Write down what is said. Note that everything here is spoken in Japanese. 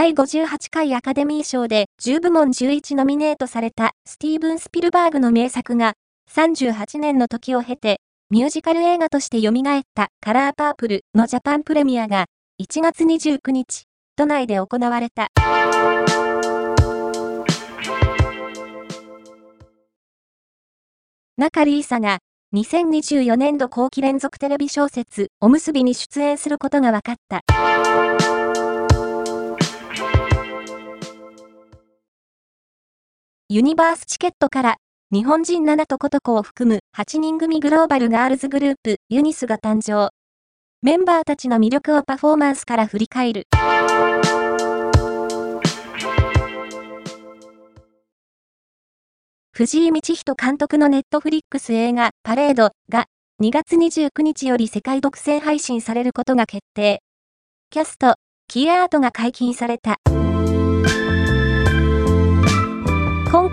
第58回アカデミー賞で10部門11ノミネートされたスティーブン・スピルバーグの名作が38年の時を経てミュージカル映画として蘇ったカラーパープルのジャパンプレミアが1月29日都内で行われた。中里依紗が2024年度後期連続テレビ小説おむすびに出演することが分かった。ユニバースチケットから日本人7とことこを含む8人組グローバルガールズグループユニスが誕生。メンバーたちの魅力をパフォーマンスから振り返る。藤井道人監督のネットフリックス映画パレードが2月29日より世界独占配信されることが決定。キャスト、キーアートが解禁された。